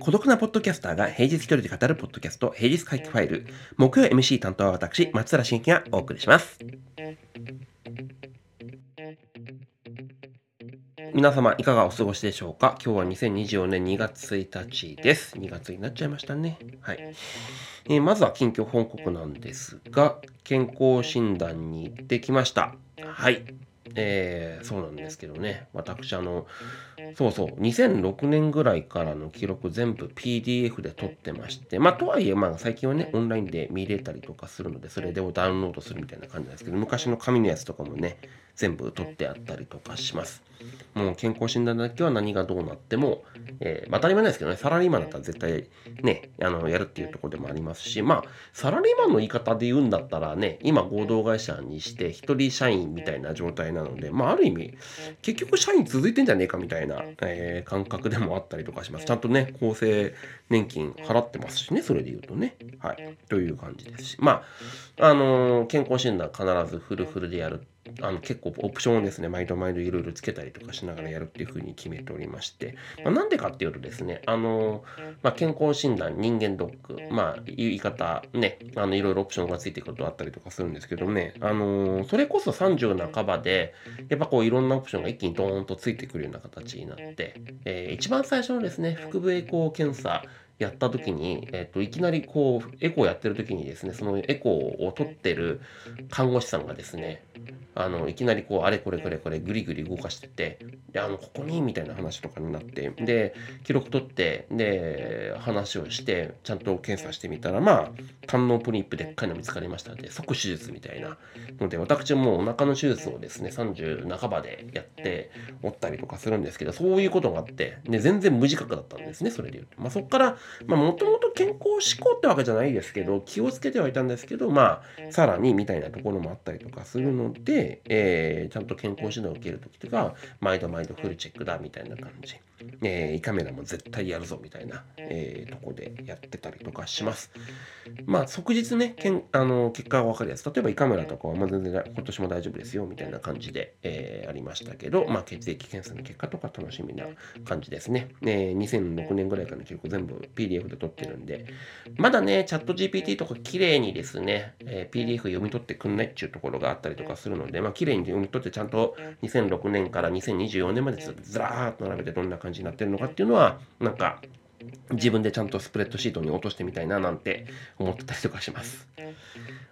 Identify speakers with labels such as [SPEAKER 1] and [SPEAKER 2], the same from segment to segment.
[SPEAKER 1] 孤独なポッドキャスターが平日一人で語るポッドキャスト、平日回帰ファイル。木曜 MC 担当は私、松原新樹がお送りします。皆様、いかがお過ごしでしょうか？今日は2024年2月1日です。2月になっちゃいましたね。はい。えーまずは近況報告なんですが、健康診断に行ってきました。はい。えーそうなんですけどね、私、あの、そうそう、2006年ぐらいからの記録全部 PDF で撮ってまして、まあ、とはいえ、まあ、最近はね、オンラインで見れたりとかするので、それでダウンロードするみたいな感じなんですけど、昔の紙のやつとかもね、全部撮ってあったりとかします。もう健康診断だけは何がどうなっても、えー当たり前ですけどね、サラリーマンだったら絶対ね、あの、やるっていうところでもありますし、まあ、サラリーマンの言い方で言うんだったらね、今合同会社にして一人社員みたいな状態なので、まあ、ある意味、結局社員続いてんじゃねえかみたいな、えー感覚でもあったりとかします。ちゃんとね、厚生年金払ってますしね、それで言うとね。はい。という感じですし。まあ、あのー健康診断必ずフルフルでやるって。あの結構オプションをですね、毎度毎度いろいろつけたりとかしながらやるっていうふうに決めておりまして、まあ、なんでかっていうとですね、あのまあ、健康診断、人間ドック、まあ、言い方、ね、あのいろいろオプションがついてくるとあったりとかするんですけどね、あのそれこそ30半ばで、やっぱこういろんなオプションが一気にドーンとついてくるような形になって、えー一番最初のですね、腹部エコー検査やった時に、えっといきなりこうエコーやってる時にですね、そのエコーを取ってる看護師さんがですね、あのいきなりこうあれこれこれこれぐりぐり動かしてって、であのここにみたいな話とかになって、で記録取って、で話をしてちゃんと検査してみたら、まあ胆のポリープでっかいの見つかりましたので、即手術みたいなので、私もうお腹の手術をですね、30半ばでやっておったりとかするんですけど、そういうことがあって、で全然無自覚だったんですね、それで言うと。まあ、そこから、もともと健康志向ってわけじゃないですけど、気をつけてはいたんですけど、まあ、さらにみたいなところもあったりとかするので、えーちゃんと健康診断を受けるときとか、毎度毎度フルチェックだみたいな感じ。えー胃カメラも絶対やるぞみたいな、えーとこでやってたりとかします。まあ、即日ね、けんあの結果が分かるやつ、例えば胃カメラとかはまあ全然今年も大丈夫ですよみたいな感じで、えーありましたけど、まあ、血液検査の結果とか楽しみな感じですね。えー2006年ぐらいからの記録全部 PDF で取ってるんで、まだね、チャット GPT とか綺麗にですね、えー PDF 読み取ってくんないっていうところがあったりとかするので、まあ、綺麗に読み取ってちゃんと2006年から2024年までずずらーっと並べてどんな感じになってるのかっていうのは、なんか、自分でちゃんとスプレッドシートに落としてみたいななんて思ってたりとかします。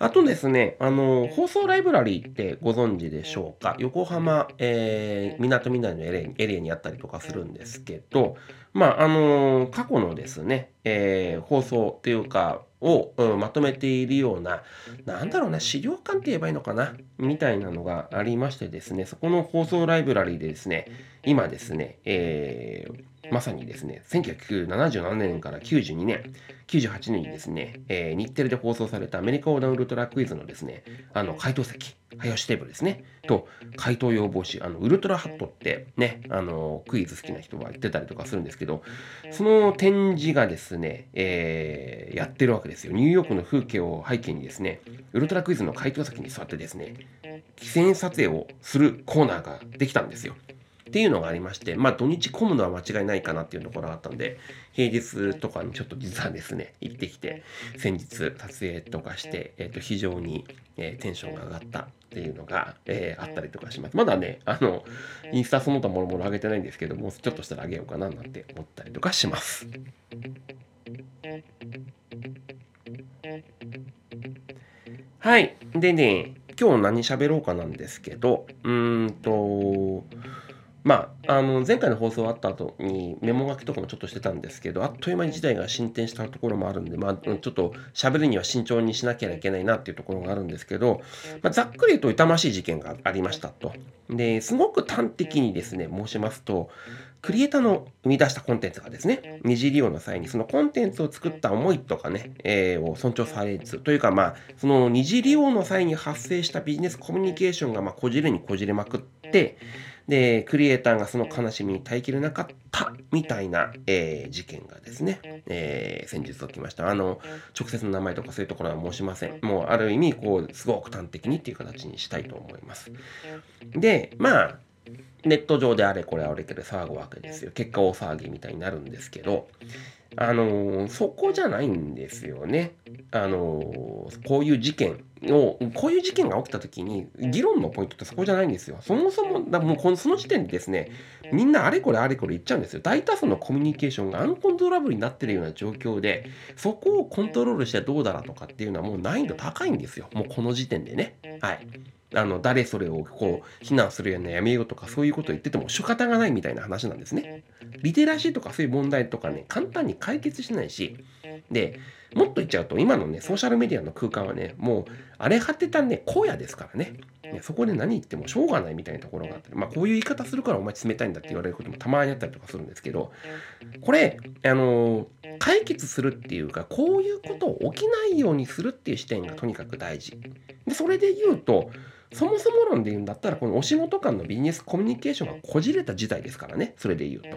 [SPEAKER 1] あとですね、あの、放送ライブラリーってご存知でしょうか？横浜、えー、港未来のエリアエリアにあったりとかするんですけど、まあ、あの過去のですね、えー放送っていうか、を、うんまとめているような、なんだろうな、資料館って言えばいいのかなみたいなのがありましてですね、そこの放送ライブラリーでですね、今ですね、えーまさにですね、1977年から92年、98年にですね、えー日テレで放送されたアメリカ横断ウルトラクイズのですね、あの、回答席、早押しテーブルですね、と、回答要望紙、あの、ウルトラハットってね、あの、クイズ好きな人は言ってたりとかするんですけど、その展示がですね、えーやってるわけですよ。ニューヨークの風景を背景にですね、ウルトラクイズの回答席に座ってですね、記念撮影をするコーナーができたんですよ。っていうのがありまして、まあ土日混むのは間違いないかなっていうところがあったんで、平日とかにちょっと実はですね、行ってきて、先日撮影とかして、えっ、と、非常に、えーテンションが上がったっていうのが、えーあったりとかします。まだね、あの、インスタその他もろもろ上げてないんですけども、ちょっとしたら上げようかななんて思ったりとかします。はい。でね、今日何喋ろうかなんですけど、うーんと、まあ、あの前回の放送あった後にメモ書きとかもちょっとしてたんですけど、あっという間に事態が進展したところもあるんで、まあ、ちょっと喋るには慎重にしなきゃいけないなっていうところがあるんですけど、まあ、ざっくり言うと痛ましい事件がありましたと。で、すごく端的にですね、申しますと、クリエイターの生み出したコンテンツがですね、二次利用の際にそのコンテンツを作った思いとかね、えーを尊重されず、というかまあ、その二次利用の際に発生したビジネスコミュニケーションがまあこじれにこじれまくって、で、クリエイターがその悲しみに耐えきれなかったみたいな、えー、事件がですね、えー、先日起きました。あの、直接の名前とかそういうところは申しません。もうある意味、こう、すごく端的にっていう形にしたいと思います。で、まあ、ネット上であれこれあれけど騒ぐわけですよ。結果大騒ぎみたいになるんですけど、あのそこじゃないんですよね。あのこういう事件を、こういう事件が起きた時に、議論のポイントってそこじゃないんですよ。そもそも、だもうこのその時点でですね、みんなあれこれあれこれ言っちゃうんですよ。大多数のコミュニケーションがアンコントローラブルになってるような状況で、そこをコントロールしてどうだらとかっていうのはもう難易度高いんですよ。もうこの時点でね。はい。あの誰それをこう非難するようなやめようとかそういうことを言ってても仕方がないみたいな話なんですね。リテラシーとかそういう問題とかね簡単に解決しないしでもっと言っちゃうと今のねソーシャルメディアの空間はねもう荒れ果てたね荒野ですからね。ねそこで何言ってもしょうがないみたいなところがあってまあこういう言い方するからお前冷たいんだって言われることもたまにあったりとかするんですけどこれあの解決するっていうかこういうことを起きないようにするっていう視点がとにかく大事。でそれで言うとそもそも論で言うんだったらこのお仕事間のビジネスコミュニケーションがこじれた事態ですからね。それで言うと。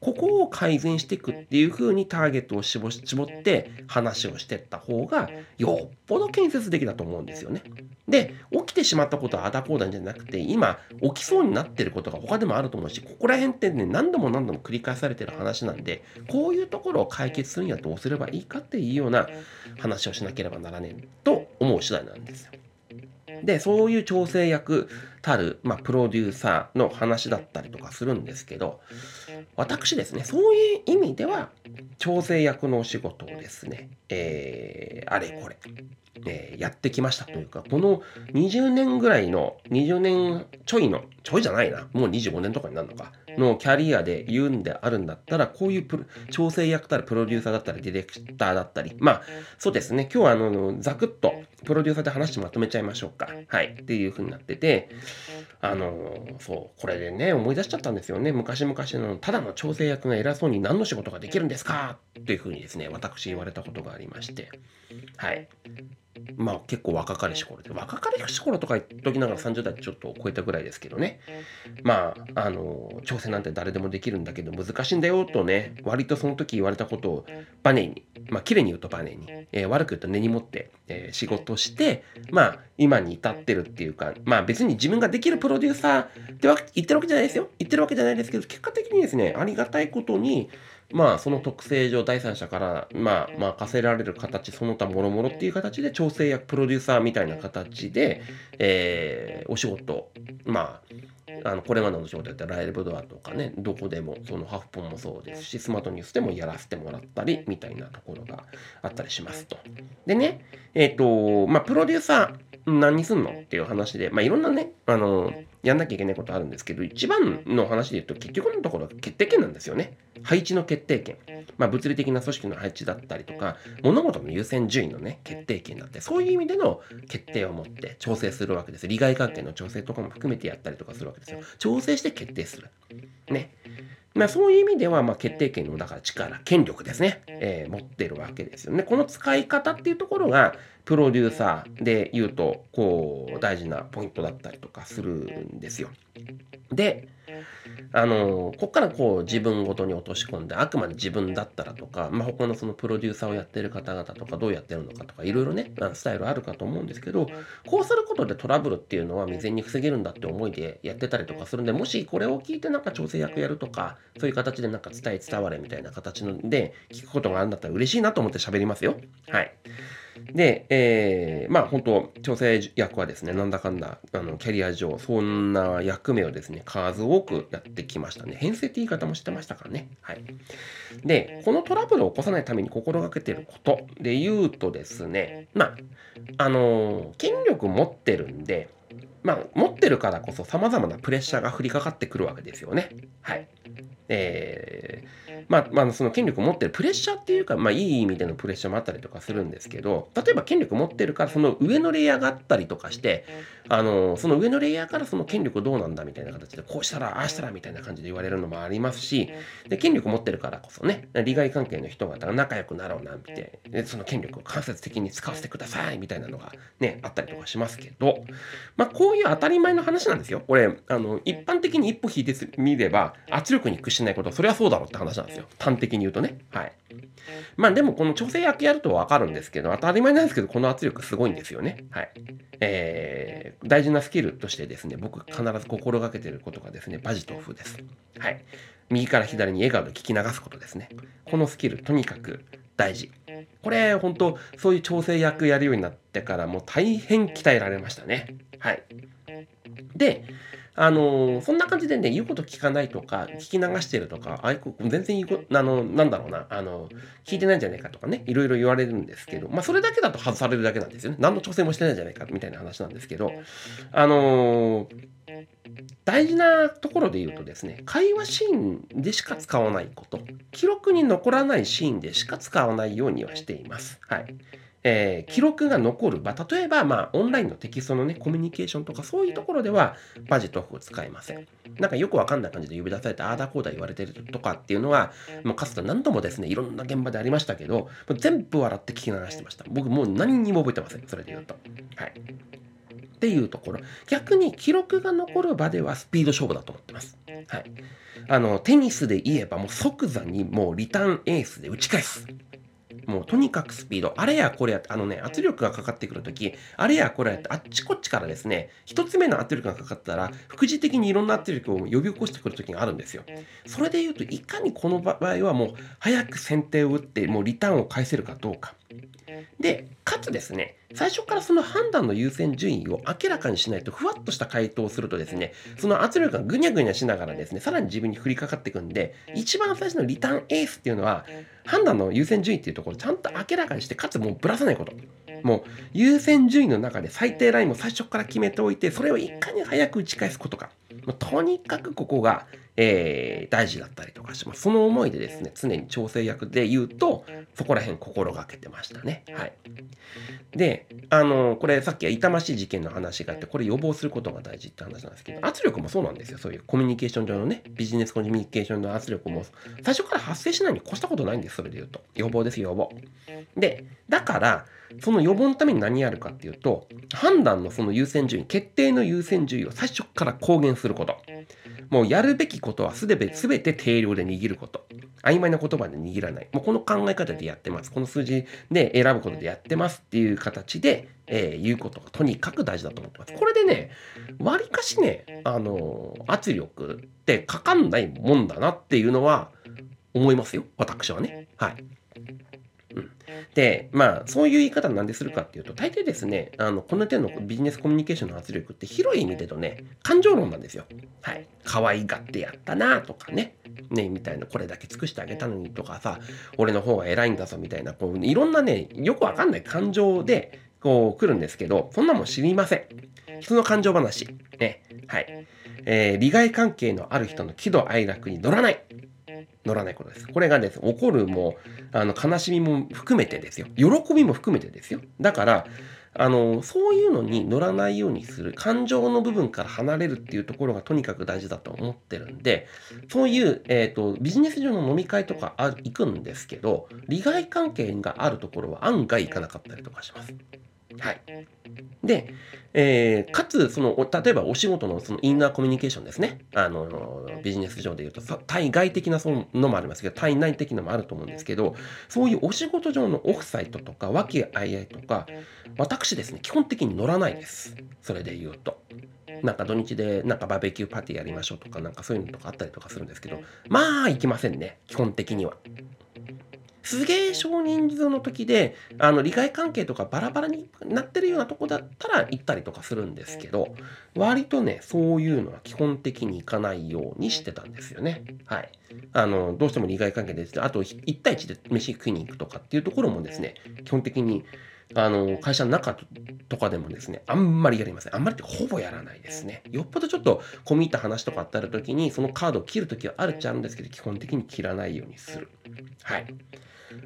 [SPEAKER 1] ここを改善していくっていう風にターゲットを絞って話をしていった方がよっぽど建設的だと思うんですよね。で起きてしまったことはあだこうだんじゃなくて今起きそうになってることが他でもあると思うしここら辺ってね何度も何度も繰り返されてる話なんでこういうところを解決するにはどうすればいいかっていうような話をしなければならねえと思う次第なんですよ。で、そういう調整役たる、まあ、プロデューサーの話だったりとかするんですけど、私ですね、そういう意味では、調整役のお仕事をですね、えー、あれこれ、えー、やってきましたというか、この20年ぐらいの、20年ちょいの、ちょいじゃないな、もう25年とかになるのか、のキャリアで言うんであるんだったら、こういうプ調整役たらプロデューサーだったり、ディレクターだったり、まあ、そうですね、今日はあの、ざくっとプロデューサーで話してまとめちゃいましょうか。はい。っていう風になってて、あの、そう、これでね、思い出しちゃったんですよね。昔々の、ただの調整役が偉そうに何の仕事ができるんですかっていう風にですね、私言われたことがありまして、はい。まあ結構若かりし頃で、若かりし頃とか言っときながら30代ちょっと超えたぐらいですけどね。まあ、あの、調整なんて誰でもできるんだけど難しいんだよとね、割とその時言われたことをバネに、まあ綺麗に言うとバネに、えー、悪く言うと根に持って、えー、仕事して、まあ今に至ってるっていうか、まあ別に自分ができるプロデューサーって言ってるわけじゃないですよ。言ってるわけじゃないですけど、結果的にですね、ありがたいことに、まあその特性上第三者からまあ任せられる形その他もろもろっていう形で調整役プロデューサーみたいな形で、えー、お仕事まああのこれまでの仕事やったらライブドアとかねどこでもそのハフポンもそうですしスマートニュースでもやらせてもらったりみたいなところがあったりしますと。でねえっ、ー、とまあプロデューサー何にすんの？っていう話でまあいろんなねあのやんなきゃいけないことあるんですけど、一番の話で言うと、結局のところは決定権なんですよね。配置の決定権。まあ、物理的な組織の配置だったりとか、物事の優先順位のね、決定権だって、そういう意味での決定を持って調整するわけです。利害関係の調整とかも含めてやったりとかするわけですよ。調整して決定する。ね。まあ、そういう意味では、まあ、決定権のだから力、権力ですね、えー、持ってるわけですよね。この使い方っていうところが、プロデューサーで言うと、こう、大事なポイントだったりとかするんですよ。で、あのここからこう自分ごとに落とし込んであくまで自分だったらとか、まあ、他のそのプロデューサーをやってる方々とかどうやってるのかとかいろいろねスタイルあるかと思うんですけどこうすることでトラブルっていうのは未然に防げるんだって思いでやってたりとかするんでもしこれを聞いてなんか調整役やるとかそういう形でなんか伝え伝われみたいな形ので聞くことがあるんだったら嬉しいなと思って喋りますよ。はい。で、えー、まあ本当、調整役はですね、なんだかんだ、あのキャリア上、そんな役目をですね、数多くやってきましたね。編成って言い方もしてましたからね。はい。で、このトラブルを起こさないために心がけてることで言うとですね、まあ、あのー、権力持ってるんで、まあ、持ってるからこそ様々なプレッシャーが降りかかってくるわけですよね。はい。えー、まあ、まあ、その権力を持ってるプレッシャーっていうか、まあ、いい意味でのプレッシャーもあったりとかするんですけど、例えば権力を持ってるから、その上のレイヤーがあったりとかして、あのその上のレイヤーからその権力どうなんだみたいな形でこうしたらああしたらみたいな感じで言われるのもありますしで権力を持ってるからこそね利害関係の人が仲良くなろうなんてでその権力を間接的に使わせてくださいみたいなのがねあったりとかしますけどまあこういう当たり前の話なんですよ。これあの一般的に一歩引いてみれば圧力に屈しないことそれはそうだろうって話なんですよ端的に言うとねはいまあでもこの調整役やるとわかるんですけど当たり前なんですけどこの圧力すごいんですよねはいえー、大事なスキルとしてですね、僕必ず心がけてることがですね、バジトフです。はい。右から左に笑顔で聞き流すことですね。このスキル、とにかく大事。これ、本当そういう調整役やるようになってからもう大変鍛えられましたね。はい。で、あのー、そんな感じでね、言うこと聞かないとか、聞き流してるとか、あいこ全然言うこと、あの、なんだろうな、あの、聞いてないんじゃないかとかね、いろいろ言われるんですけど、まあ、それだけだと外されるだけなんですよね。何の調整もしてないんじゃないかみたいな話なんですけど、あのー、大事なところで言うとですね、会話シーンでしか使わないこと、記録に残らないシーンでしか使わないようにはしています。はい。えー、記録が残る場、例えば、まあ、オンラインのテキストのね、コミュニケーションとか、そういうところでは、バジェットオフを使いません。なんかよくわかんない感じで呼び出されて、ああだこうだ言われてるとかっていうのは、もうかつて何度もですね、いろんな現場でありましたけど、全部笑って聞き流してました。僕もう何にも覚えてません。それで言うと。はい。っていうところ。逆に記録が残る場ではスピード勝負だと思ってます。はい。あの、テニスで言えばもう即座にもうリターンエースで打ち返す。もうとにかくスピード、あれやこれやって、あのね、圧力がかかってくるとき、あれやこれやって、あっちこっちからですね、一つ目の圧力がかかったら、副次的にいろんな圧力を呼び起こしてくるときがあるんですよ。それで言うと、いかにこの場合はもう、早く先手を打って、もうリターンを返せるかどうか。で、かつですね、最初からその判断の優先順位を明らかにしないと、ふわっとした回答をするとですね、その圧力がぐにゃぐにゃしながらですね、さらに自分に降りかかっていくんで、一番最初のリターンエースっていうのは、判断の優先順位っていうところをちゃんと明らかにして、かつもうぶらさないこと。もう優先順位の中で最低ラインも最初から決めておいて、それをいかに早く打ち返すことか。もうとにかくここがえー、大事だったりとかします。その思いでですね、常に調整役で言うと、そこら辺心がけてましたね。はい。で、あの、これさっきは痛ましい事件の話があって、これ予防することが大事って話なんですけど、圧力もそうなんですよ。そういうコミュニケーション上のね、ビジネスコミュニケーションの圧力も、最初から発生しないに越したことないんです、それで言うと。予防です、予防。で、だから、その予防のために何やるかっていうと、判断のその優先順位、決定の優先順位を最初から公言すること。もうやるべきことはすべて全て定量で握ること。曖昧な言葉で握らない。もうこの考え方でやってます。この数字で選ぶことでやってますっていう形で、えー、言うことがとにかく大事だと思ってます。これでね、わりかしね、あのー、圧力ってかかんないもんだなっていうのは思いますよ。私はね。はい。で、まあ、そういう言い方なんでするかっていうと、大抵ですね、あの、この手のビジネスコミュニケーションの圧力って広い意味でのね、感情論なんですよ。はい。可愛がってやったなとかね、ね、みたいな、これだけ尽くしてあげたのにとかさ、俺の方が偉いんだぞみたいな、こう、いろんなね、よくわかんない感情で、こう、来るんですけど、そんなもん知りません。人の感情話。ね。はい。えー、利害関係のある人の喜怒哀楽に乗らない。乗らないことです。これがです、怒るも、あの、悲しみも含めてですよ。喜びも含めてですよ。だから、あの、そういうのに乗らないようにする、感情の部分から離れるっていうところがとにかく大事だと思ってるんで、そういう、えっ、ー、と、ビジネス上の飲み会とかあ行くんですけど、利害関係があるところは案外行かなかったりとかします。はい。で、えー、かつ、その、例えばお仕事のそのインナーコミュニケーションですね。あの、ビジネス上で言うと、対外的なそのもありますけど、対内的なのもあると思うんですけど、そういうお仕事上のオフサイトとか、和気あいあいとか、私ですね、基本的に乗らないです。それで言うと。なんか土日でなんかバーベキューパーティーやりましょうとか、なんかそういうのとかあったりとかするんですけど、まあ行きませんね、基本的には。すげえ少人数の時で、あの、利害関係とかバラバラになってるようなとこだったら行ったりとかするんですけど、割とね、そういうのは基本的に行かないようにしてたんですよね。はい。あの、どうしても利害関係ですあと1対1で飯食いに行くとかっていうところもですね、基本的にあの、会社の中とかでもですね、あんまりやりません。あんまりってほぼやらないですね。よっぽどちょっと込み入った話とかあった時に、そのカードを切る時はあるっちゃあるんですけど、基本的に切らないようにする。はい。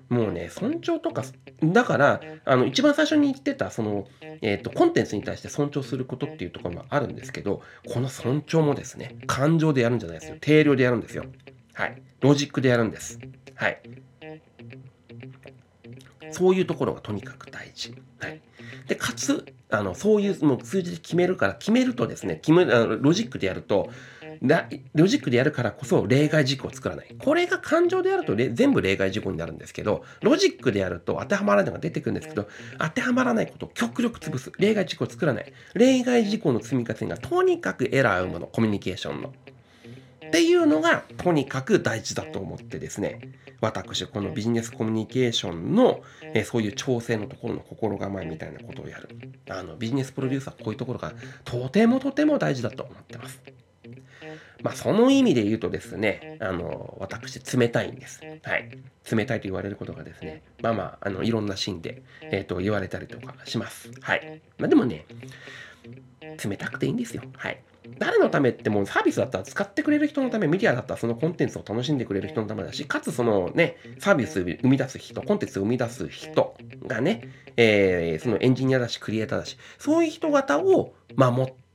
[SPEAKER 1] もうね、尊重とか、だから、あの、一番最初に言ってた、その、えっ、と、コンテンツに対して尊重することっていうところもあるんですけど、この尊重もですね、感情でやるんじゃないですよ。定量でやるんですよ。はい。ロジックでやるんです。はい。そういうところがとにかく大事。はい。で、かつ、あの、そういうもう数字で決めるから、決めるとですね、決めあのロジックでやると、ロジックでやるからこそ例外事項を作らない。これが感情でやると全部例外事項になるんですけど、ロジックでやると当てはまらないのが出てくるんですけど、当てはまらないことを極力潰す。例外事項を作らない。例外事項の積み重ねがとにかくエラーを生むの。コミュニケーションの。っていうのがとにかく大事だと思ってですね私このビジネスコミュニケーションの、えそういう調整のところの心構えみたいなことをやる。あのビジネスプロデューサーこういうところがとてもとても大事だと思ってます。まあその意味で言うとですねあの私冷たいんです。はい。冷たいと言われることがですねまあまああのいろんなシーンで、えーと、言われたりとかします。はい。まあでもね冷たくていいんですよ。はい。誰のためってもうサービスだったら使ってくれる人のため、メディアだったらそのコンテンツを楽しんでくれる人のためだし、かつそのね、サービスを生み出す人、コンテンツを生み出す人がね、えー、そのエンジニアだし、クリエイターだし、そういう人方を守って、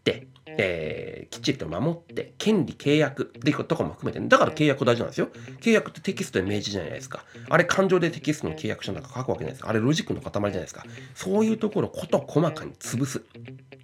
[SPEAKER 1] えー、きっちりと守って、権利、契約っていうことかも含めて、だから契約大事なんですよ。契約ってテキストで明示じゃないですか。あれ感情でテキストの契約書なんか書くわけじゃないですか。あれロジックの塊じゃないですか。そういうところを事細かに潰す。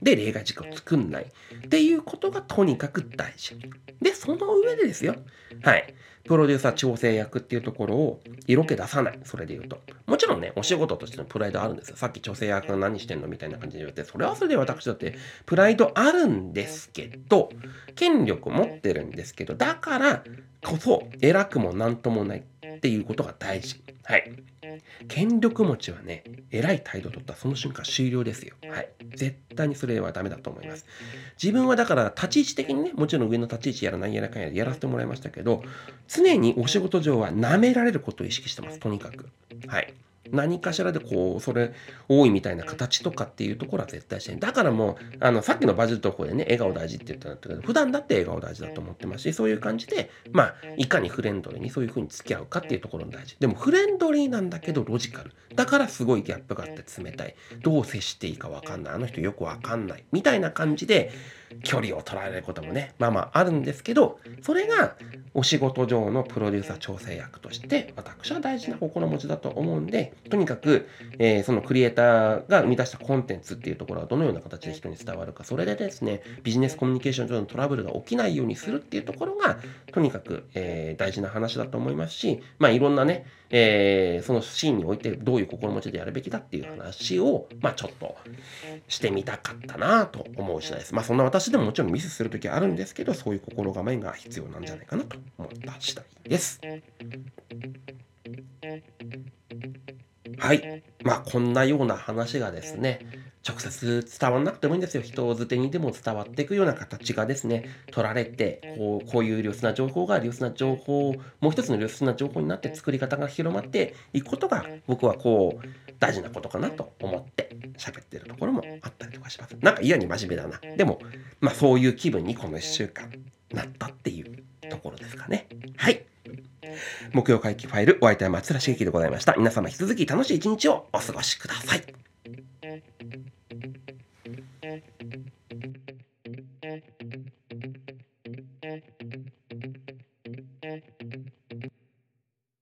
[SPEAKER 1] で、例外軸を作んない。っていうことがとにかく大事。で、その上でですよ。はい。プロデューサー調整役っていうところを色気出さない。それで言うと。もちろんね、お仕事としてのプライドあるんですよ。さっき調整役が何してんのみたいな感じで言って、それはそれで私だってプライドあるんですけど、権力持ってるんですけど、だからこそ偉くも何ともないっていうことが大事。はい。権力持ちはね、偉い態度を取ったその瞬間終了ですよ。はい。絶対にそれはダメだと思います。自分はだから立ち位置的にね、もちろん上の立ち位置やら何やらかんやらやらせてもらいましたけど、常にお仕事上は舐められることを意識してます。とにかく。はい。何かしらでこう、それ多いみたいな形とかっていうところは絶対しないだからもう、あの、さっきのバジル投稿でね、笑顔大事って言ったんだけど、普段だって笑顔大事だと思ってますし、そういう感じで、まあ、いかにフレンドリーにそういうふうに付き合うかっていうところも大事。でも、フレンドリーなんだけどロジカル。だからすごいギャップがあって冷たい。どう接していいかわかんない。あの人よくわかんない。みたいな感じで、距離を取られることもね、まあまああるんですけど、それがお仕事上のプロデューサー調整役として、私は大事な心持ちだと思うんで、とにかく、えー、そのクリエイターが生み出したコンテンツっていうところはどのような形で人に伝わるか、それでですね、ビジネスコミュニケーション上のトラブルが起きないようにするっていうところが、とにかく、えー、大事な話だと思いますし、まあいろんなね、えー、そのシーンにおいてどういう心持ちでやるべきだっていう話を、まあちょっとしてみたかったなと思う次第です。まあそんな私でももちろんミスする時あるんですけど、そういう心構えが必要なんじゃないかなと思った次第です。はい。まあこんなような話がですね、直接伝わらなくてもいいんですよ。人づてにでも伝わっていくような形がですね、取られて、こうこういう良質な情報が良質な情報、もう一つの良質な情報になって作り方が広まっていくことが、僕はこう、大事なことかなと思って喋ってるところもあったりとかします。なんか嫌に真面目だな。でも、まあそういう気分にこの1週間なったっていうところですかね。はい。木曜会期ファイル、お相手は松浦茂樹でございました。皆様引き続き楽しい一日をお過ごしください。